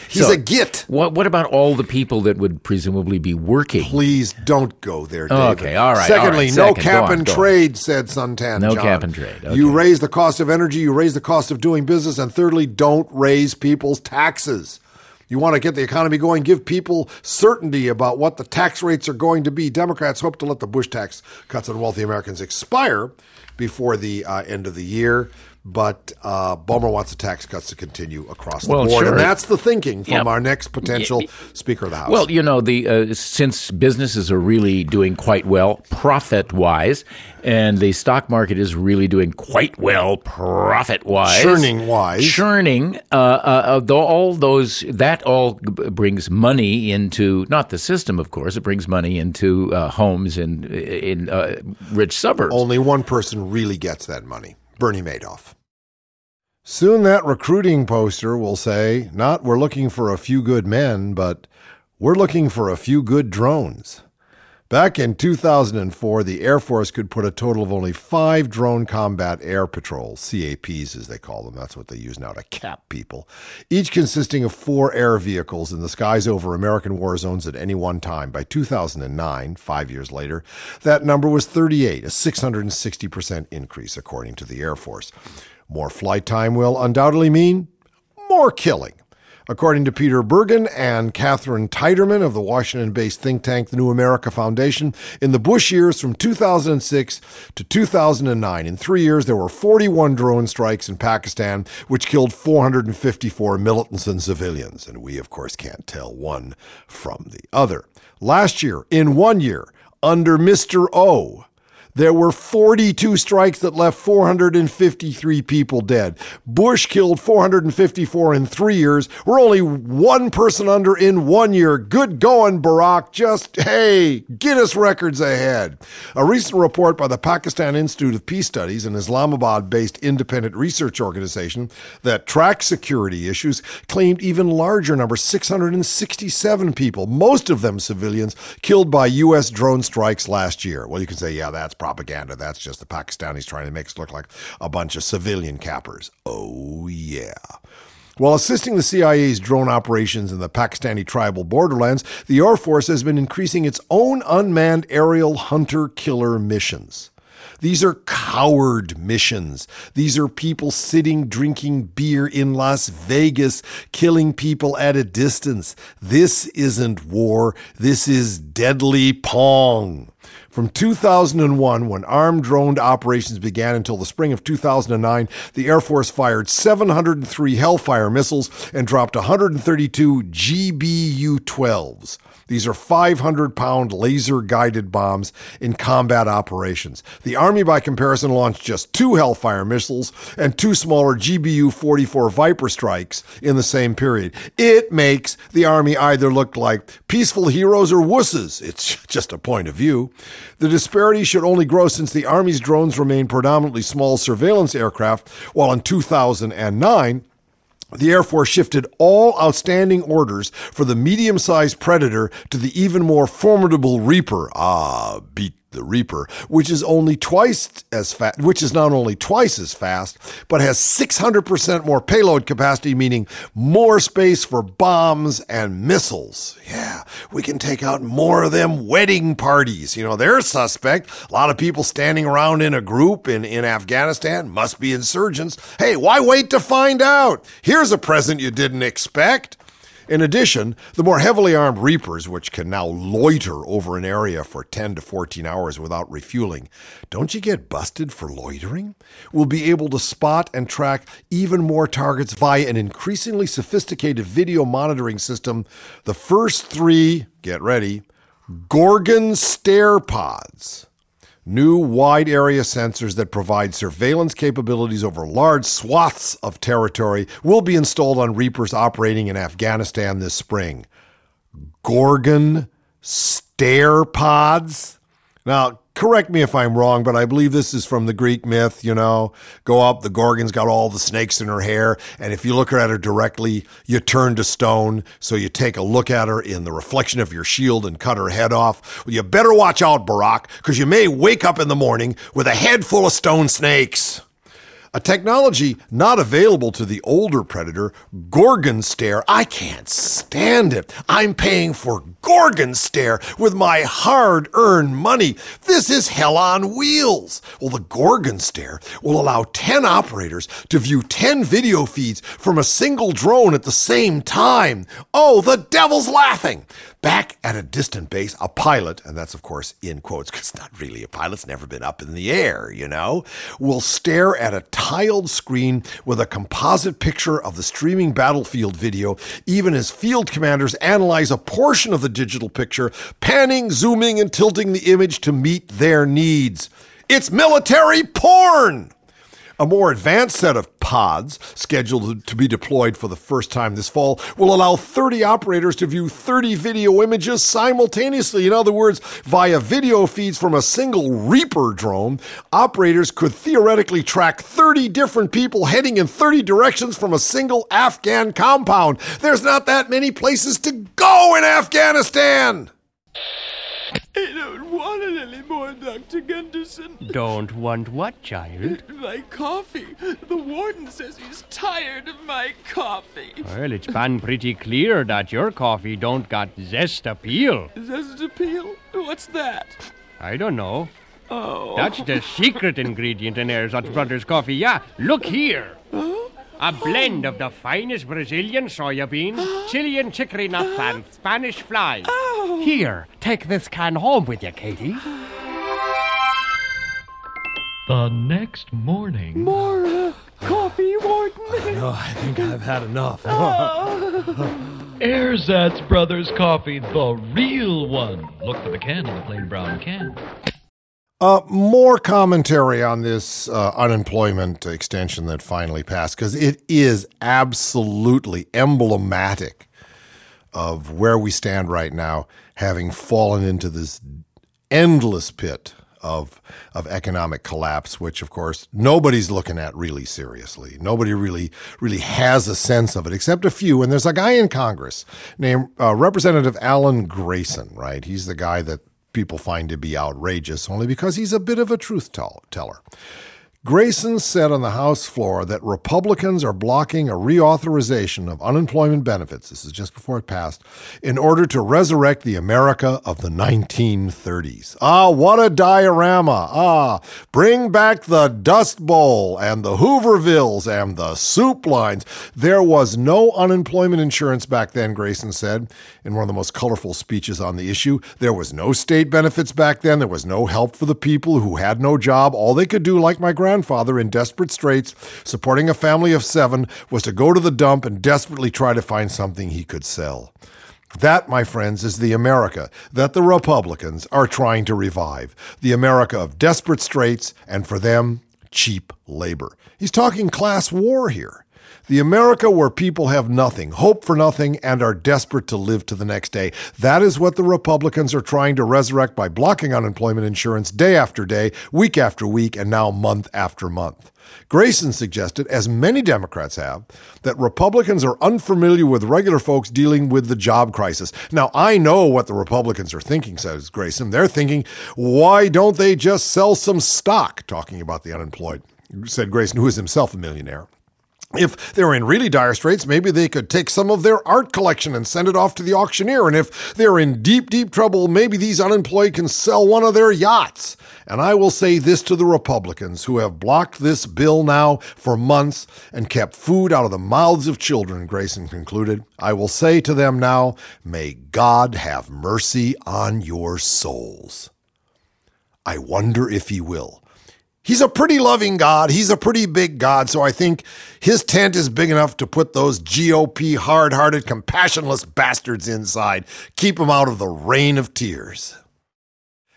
he's so, a git. What what about all the people that would presumably be working? Please don't go there, David. Okay, all right, all Secondly, right, no cap on, and go on. trade, said Suntan. No John. cap and trade, okay. You raise the cost of energy, you raise the cost of doing business, and thirdly, don't raise people's taxes. You want to get the economy going, give people certainty about what the tax rates are going to be. Democrats hope to let the Bush tax cuts on wealthy Americans expire before the uh, end of the year. But uh, wants the tax cuts to continue across the Well, board, sure. and that's the thinking from Yep. our next potential Speaker of the House. Well, you know, the uh, since businesses are really doing quite well profit wise, and the stock market is really doing quite well profit wise, Churning-wise. churning. Uh, uh, uh, all those that all brings money into not the system, of course. It brings money into uh, homes in in uh, rich suburbs. Only one person really gets that money Bernie Madoff. Soon that recruiting poster will say, not we're looking for a few good men, but we're looking for a few good drones. Back in 2004, the Air Force could put a total of only five drone combat air patrols, CAPs as they call them. That's what they use now to cap people, each consisting of four air vehicles in the skies over American war zones at any one time. By 2009, five years later, that number was 38, a 660% increase, according to the Air Force. More flight time will undoubtedly mean more killing. According to Peter Bergen and Katherine Tiedemann of the Washington based think tank, the New America Foundation, in the Bush years from 2006 to 2009, in three years, there were 41 drone strikes in Pakistan, which killed 454 militants and civilians. And we, of course, can't tell one from the other. Last year, in one year, under Mr. O, there were 42 strikes that left 453 people dead. Bush killed 454 in three years. We're only one person under in one year. Good going, Barack. Just, hey, get us records ahead. A recent report by the Pakistan Institute of Peace Studies, an Islamabad based independent research organization that tracks security issues, claimed even larger numbers 667 people, most of them civilians, killed by U.S. drone strikes last year. Well, you can say, yeah, that's propaganda. That's just the Pakistanis trying to make us look like a bunch of civilian cappers. Oh, yeah. While assisting the CIA's drone operations in the Pakistani tribal borderlands, the Air Force has been increasing its own unmanned aerial hunter killer missions. These are coward missions. These are people sitting drinking beer in Las Vegas, killing people at a distance. This isn't war. This is deadly pong. From 2001, when armed drone operations began until the spring of 2009, the Air Force fired 703 Hellfire missiles and dropped 132 GBU 12s. These are 500 pound laser guided bombs in combat operations. The Army, by comparison, launched just two Hellfire missiles and two smaller GBU 44 Viper strikes in the same period. It makes the Army either look like peaceful heroes or wusses. It's just a point of view. The disparity should only grow since the Army's drones remain predominantly small surveillance aircraft, while in 2009, the Air Force shifted all outstanding orders for the medium sized Predator to the even more formidable Reaper. Ah, beat the Reaper, which is only twice as fast, which is not only twice as fast, but has 600% more payload capacity, meaning more space for bombs and missiles. Yeah, we can take out more of them wedding parties. You know, they're suspect. A lot of people standing around in a group in, in Afghanistan must be insurgents. Hey, why wait to find out? Here's a present you didn't expect. In addition, the more heavily armed Reapers, which can now loiter over an area for 10 to 14 hours without refueling, don't you get busted for loitering? Will be able to spot and track even more targets via an increasingly sophisticated video monitoring system. The first three, get ready, Gorgon Stare Pods new wide area sensors that provide surveillance capabilities over large swaths of territory will be installed on Reapers operating in Afghanistan this spring. Gorgon stare pods? Now, correct me if I'm wrong, but I believe this is from the Greek myth, you know. Go up, the Gorgon's got all the snakes in her hair, and if you look at her directly, you turn to stone. So you take a look at her in the reflection of your shield and cut her head off. Well, you better watch out, Barack, because you may wake up in the morning with a head full of stone snakes. A technology not available to the older Predator, Gorgon Stare. I can't stand it. I'm paying for Gorgon Stare with my hard earned money. This is hell on wheels. Well, the Gorgon Stare will allow 10 operators to view 10 video feeds from a single drone at the same time. Oh, the devil's laughing. Back at a distant base, a pilot, and that's of course in quotes because it's not really a pilot's never been up in the air, you know, will stare at a tiled screen with a composite picture of the streaming battlefield video, even as field commanders analyze a portion of the digital picture, panning, zooming, and tilting the image to meet their needs. It's military porn! A more advanced set of pods, scheduled to be deployed for the first time this fall, will allow 30 operators to view 30 video images simultaneously. In other words, via video feeds from a single Reaper drone, operators could theoretically track 30 different people heading in 30 directions from a single Afghan compound. There's not that many places to go in Afghanistan! I don't want it anymore, Dr. Gunderson. Don't want what, child? My coffee. The warden says he's tired of my coffee. Well, it's been pretty clear that your coffee don't got zest appeal. Zest appeal? What's that? I don't know. Oh. That's the secret ingredient in Ersatz Brothers coffee. Yeah, look here. A blend of the finest Brazilian soya beans, Chilean chicory nuts, and Spanish flies. Oh. Here, take this can home with you, Katie. The next morning. More coffee, warden. No, I think I've had enough. Oh. Ersatz Brothers Coffee, the real one. Look for the can on the plain brown can. Uh, more commentary on this uh, unemployment extension that finally passed because it is absolutely emblematic of where we stand right now, having fallen into this endless pit of of economic collapse, which of course nobody's looking at really seriously. Nobody really really has a sense of it, except a few. And there's a guy in Congress named uh, Representative Alan Grayson. Right, he's the guy that people find to be outrageous only because he's a bit of a truth tell- teller. Grayson said on the House floor that Republicans are blocking a reauthorization of unemployment benefits, this is just before it passed, in order to resurrect the America of the 1930s. Ah, what a diorama! Ah, bring back the Dust Bowl and the Hoovervilles and the soup lines. There was no unemployment insurance back then, Grayson said in one of the most colorful speeches on the issue. There was no state benefits back then. There was no help for the people who had no job. All they could do, like my grandfather, in desperate straits, supporting a family of seven, was to go to the dump and desperately try to find something he could sell. That, my friends, is the America that the Republicans are trying to revive. The America of desperate straits and, for them, cheap labor. He's talking class war here. The America where people have nothing, hope for nothing, and are desperate to live to the next day. That is what the Republicans are trying to resurrect by blocking unemployment insurance day after day, week after week, and now month after month. Grayson suggested, as many Democrats have, that Republicans are unfamiliar with regular folks dealing with the job crisis. Now, I know what the Republicans are thinking, says Grayson. They're thinking, why don't they just sell some stock? Talking about the unemployed, said Grayson, who is himself a millionaire. If they're in really dire straits, maybe they could take some of their art collection and send it off to the auctioneer. And if they're in deep, deep trouble, maybe these unemployed can sell one of their yachts. And I will say this to the Republicans who have blocked this bill now for months and kept food out of the mouths of children, Grayson concluded. I will say to them now, may God have mercy on your souls. I wonder if he will. He's a pretty loving God. He's a pretty big God. So I think his tent is big enough to put those GOP hard hearted, compassionless bastards inside. Keep them out of the rain of tears.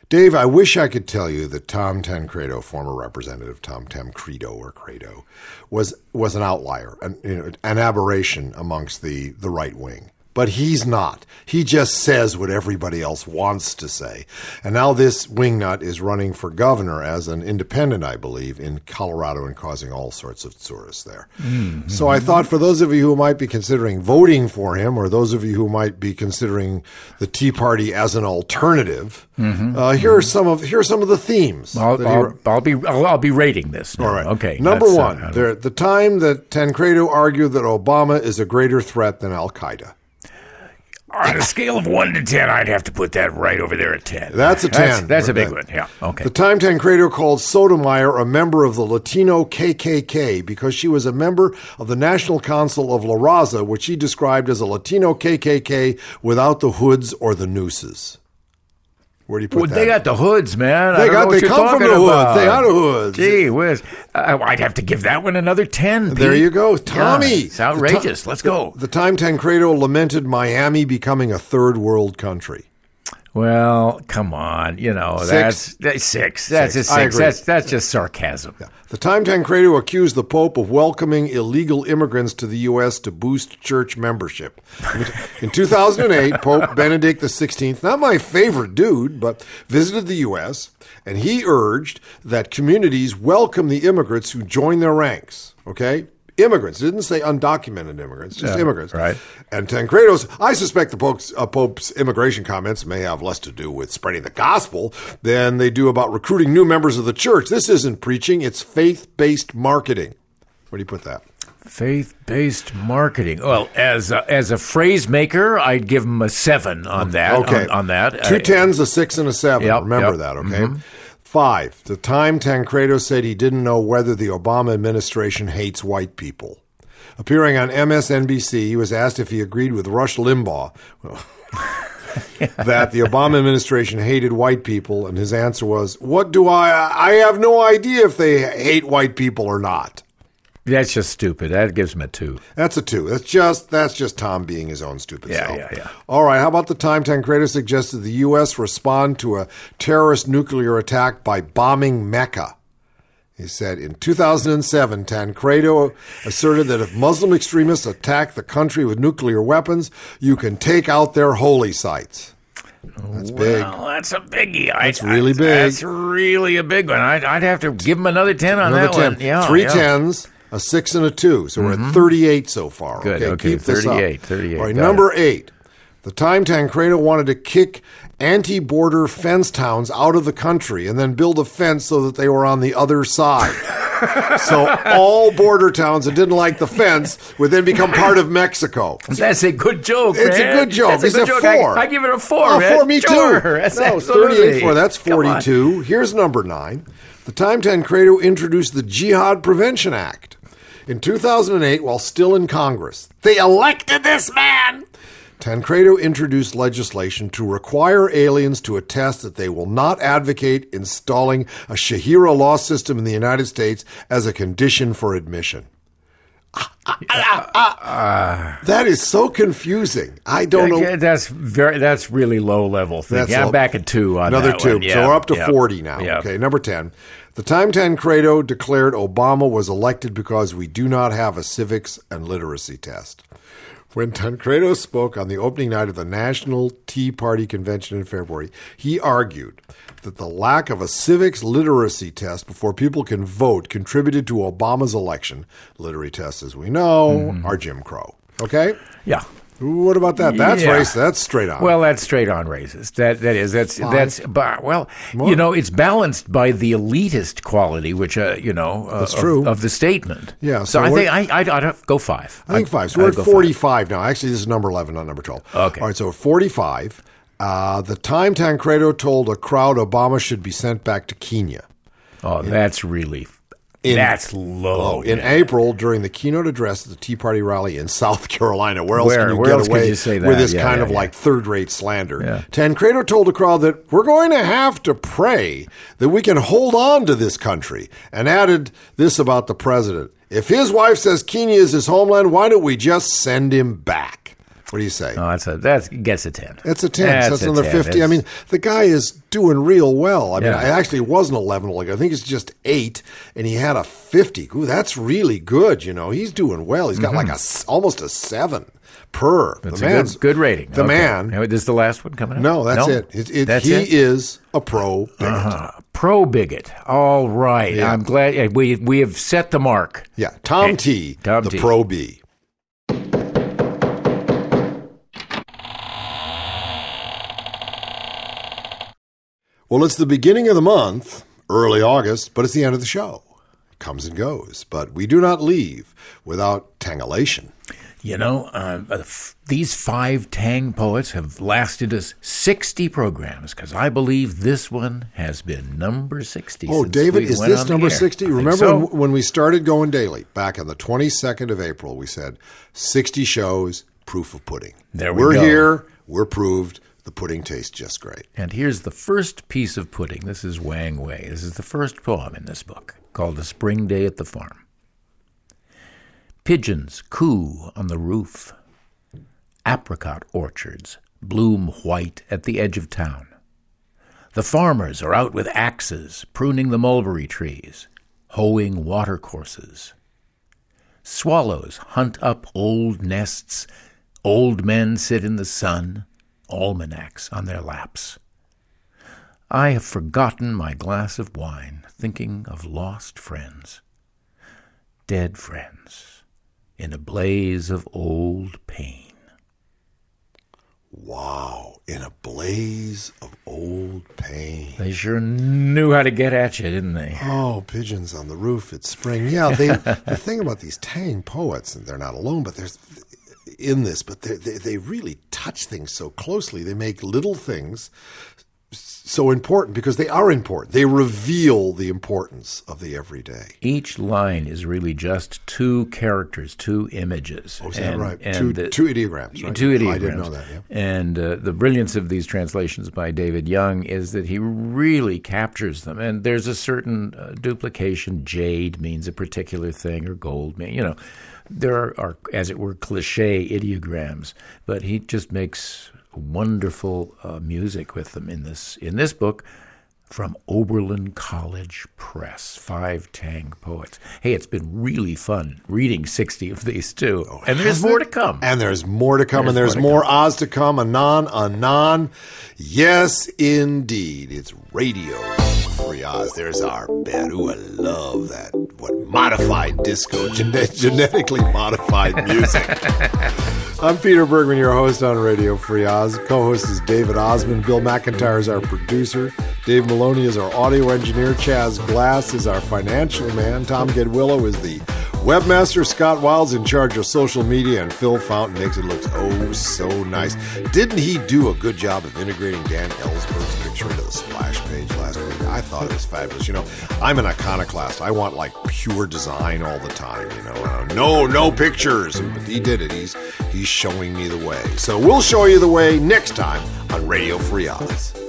Dave, I wish I could tell you that Tom Tancredo, former representative Tom Tancredo or Credo, was was an outlier, an, you know, an aberration amongst the the right wing. But he's not. He just says what everybody else wants to say. And now this wingnut is running for governor as an independent, I believe, in Colorado and causing all sorts of tourists there. Mm-hmm. So I thought for those of you who might be considering voting for him, or those of you who might be considering the Tea Party as an alternative, Mhm. uh, here are some of here are some of the themes. I'll, that I'll. I'll be I'll, I'll be rating this. Now. All right. Okay. Number uh, one, there, the time that Tancredo argued that Obama is a greater threat than Al Qaeda. On a scale of one to ten, I'd have to put that right over there at ten. That's a 10. That's, a big That- one. Yeah. Okay. The time Tancredo called Sotomayor a member of the Latino KKK because she was a member of the National Council of La Raza, which he described as a Latino KKK without the hoods or the nooses. Where do you put Well, that? they got the hoods, man. I They got- they come from the hoods. about. They got the hoods. Gee whiz. Uh, I'd have to give that one another 10. There you go, Yeah, Tommy. it's outrageous. Let's go. The time Tancredo lamented Miami becoming a third world country. Well, come on. You know, Six. that's, that's six. That's Six. I six. That's, that's just sarcasm. The time Tancredo accused the Pope of welcoming illegal immigrants to the U.S. to boost church membership. In 2008, Pope Benedict XVI, not my favorite dude, but visited the U.S., and he urged that communities welcome the immigrants who join their ranks, okay? Immigrants. It didn't say undocumented immigrants, just Yeah, immigrants. right. And Tancredo's, I suspect the Pope's, uh, Pope's immigration comments may have less to do with spreading the gospel than they do about recruiting new members of the church. This isn't preaching, it's faith based marketing. Where do you put that? Faith-based marketing. Well, as a, as a phrase maker, I'd give him a seven on that. Okay. on, on that. Two Uh, a six, and a seven. Yep, Remember yep. that, okay? Mhm. Five, the time Tancredo said he didn't know whether the Obama administration hates white people. Appearing on MSNBC, he was asked if he agreed with Rush Limbaugh that the Obama administration hated white people, and his answer was, What do I? I have no idea if they hate white people or not. That's just stupid. That gives him a two. That's a two. That's just that's just Tom being his own stupid Yeah, self. yeah, yeah. All right. How about the time Tancredo suggested the U.S. respond to a terrorist nuclear attack by bombing Mecca? He said in 2007, Tancredo asserted that if Muslim extremists attack the country with nuclear weapons, you can take out their holy sites. That's big. Well, that's a biggie. I- That's really I- big. That's really a big one. I'd, I'd have to give him another ten on Another that 10. one. Yeah, Three yeah. tens, a six, and a two. So we're Mhm. at 38 so far. Good, okay, keep this up. 38, 38, All right, got number eight. The time Tancredo wanted to kick anti border fence towns out of the country and then build a fence so that they were on the other side. so all border towns that didn't like the fence would then become part of Mexico. That's a good joke. It's man. a good joke. That's a good a joke. I- four. I, give it a four. Oh, man. four, me Sure. too. That's no, absolutely. 38 for that's 42. Here's number nine. The time Tancredo introduced the Jihad Prevention Act. In 2008, while still in Congress, they elected this man. Tancredo introduced legislation to require aliens to attest that they will not advocate installing a Sharia law system in the United States as a condition for admission. That is so confusing. I don't know. Yeah, That's very. That's really low level thing. That's yeah. I'm back at two on Another two. one. So we're up to yeah, 40 now. yeah. Okay, number 10. The time Tancredo declared Obama was elected because we do not have a civics and literacy test. When Tancredo spoke on the opening night of the National Tea Party convention in February, he argued that the lack of a civics literacy test before people can vote contributed to Obama's election. Literary tests, as we know, mm-hmm. are Jim Crow. Okay? Yeah. What about that? That's Yeah. race. That's straight on. Well, that's straight on racist. That that is that's Why? that's but, well, you know, it's balanced by the elitist quality, which uh, you know, uh, That's true. of, the statement. Yeah, So, so I think I I'd, I'd go five. I think I'd- five. We're I'd at 45 now. Actually, this is number 11, not number 12. Okay. All right, so 45. Uh, the time Tancredo told a crowd Obama should be sent back to Kenya. Oh, that's really In- that's oh, low. Oh, in man. April, during the keynote address at the Tea Party rally in South Carolina, where else Where- can you get away you with this Yeah, kind yeah, of yeah. like third-rate slander? Yeah. Tancredo told the crowd that we're going to have to pray that we can hold on to this country, and added this about the president: If his wife says Kenya is his homeland, why don't we just send him back? What do you say? Oh, that's a that gets a ten. It's a 10. That's so that's another 10. 50. I mean, the guy is doing real well. I mean, Yeah. it actually wasn't 11. Like, I think it's just 8, and he had a 50. Ooh, that's really good, you know. He's doing well. He's got like a, almost a 7 per. Mm-hmm. That's the a man's, good, good rating. The Okay. man. Now, This is the last one coming up. No, that's it. it, it That's he it? is a pro bigot. Uh-huh. Pro bigot. All right. Yeah. I'm glad we we have set the mark. Yeah. Tom Hey, T, Tom the T. pro B. Well, it's the beginning of the month, early August, but it's the end of the show. It comes and goes, but we do not leave without tangulation. You know, uh, f- these five Tang poets have lasted us 60 programs because I believe this one has been number 60. Oh, David, is this number 60? Remember so. when, we started going daily back on the 22nd of April, we said 60 shows, proof of pudding. There we go. We're go. here, we're proved, the pudding tastes just great. And here's the first piece of pudding. This is Wang Wei. This is the first poem in this book called A Spring Day at the Farm. Pigeons coo on the roof. Apricot orchards bloom white at the edge of town. The farmers are out with axes, pruning the mulberry trees, hoeing watercourses. Swallows hunt up old nests. Old men sit in the sun, almanacs on their laps. I have forgotten my glass of wine, thinking of lost friends, dead friends, in a blaze of old pain. Wow, in a blaze of old pain. They sure knew how to get at you, didn't they? Oh, pigeons on the roof, it's spring. Yeah, they, the thing about these Tang poets, and they're not alone, but there's in this, but they, they, they really touch things so closely. They make little things so important because they are important. They reveal the importance of the everyday. Each line is really just two characters, two images. Oh, is that right? Two, the- two ideograms, right? Two ideograms. I didn't know that, yeah. And uh, the brilliance of these translations by David Young is that he really captures them. And there's a certain uh, duplication. Jade means a particular thing, or gold mean, you know. There are, are, as it were, cliche ideograms, but he just makes wonderful uh, music with them in this in this book from Oberlin College Press. Five Tang poets. Hey, it's been really fun reading sixty of these too, and there's more it? to come. And there's more to come, and There's there's more more Oz to come. Anon, anon. Yes, indeed. It's radio free Oz. There's our bed. Ooh, I love that. What modified disco, gene- genetically modified music. I'm Peter Bergman, your host on Radio Free Oz. Co-host is David Ossman. Bill McIntyre is our producer. Dave Maloney is our audio engineer. Chaz Glass is our financial man. Tom Gedwillow is the webmaster. Scott Wild's in charge of social media, and Phil Fountain makes it look oh so nice. Didn't he do a good job of integrating Dan Ellsberg's picture into the splash page last week? I thought it was fabulous. You know, I'm an iconoclast. I want like pure design all the time. You know, uh, no no pictures. But he did it. He's he's showing me the way. So we'll show you the way next time on Radio Free Oz.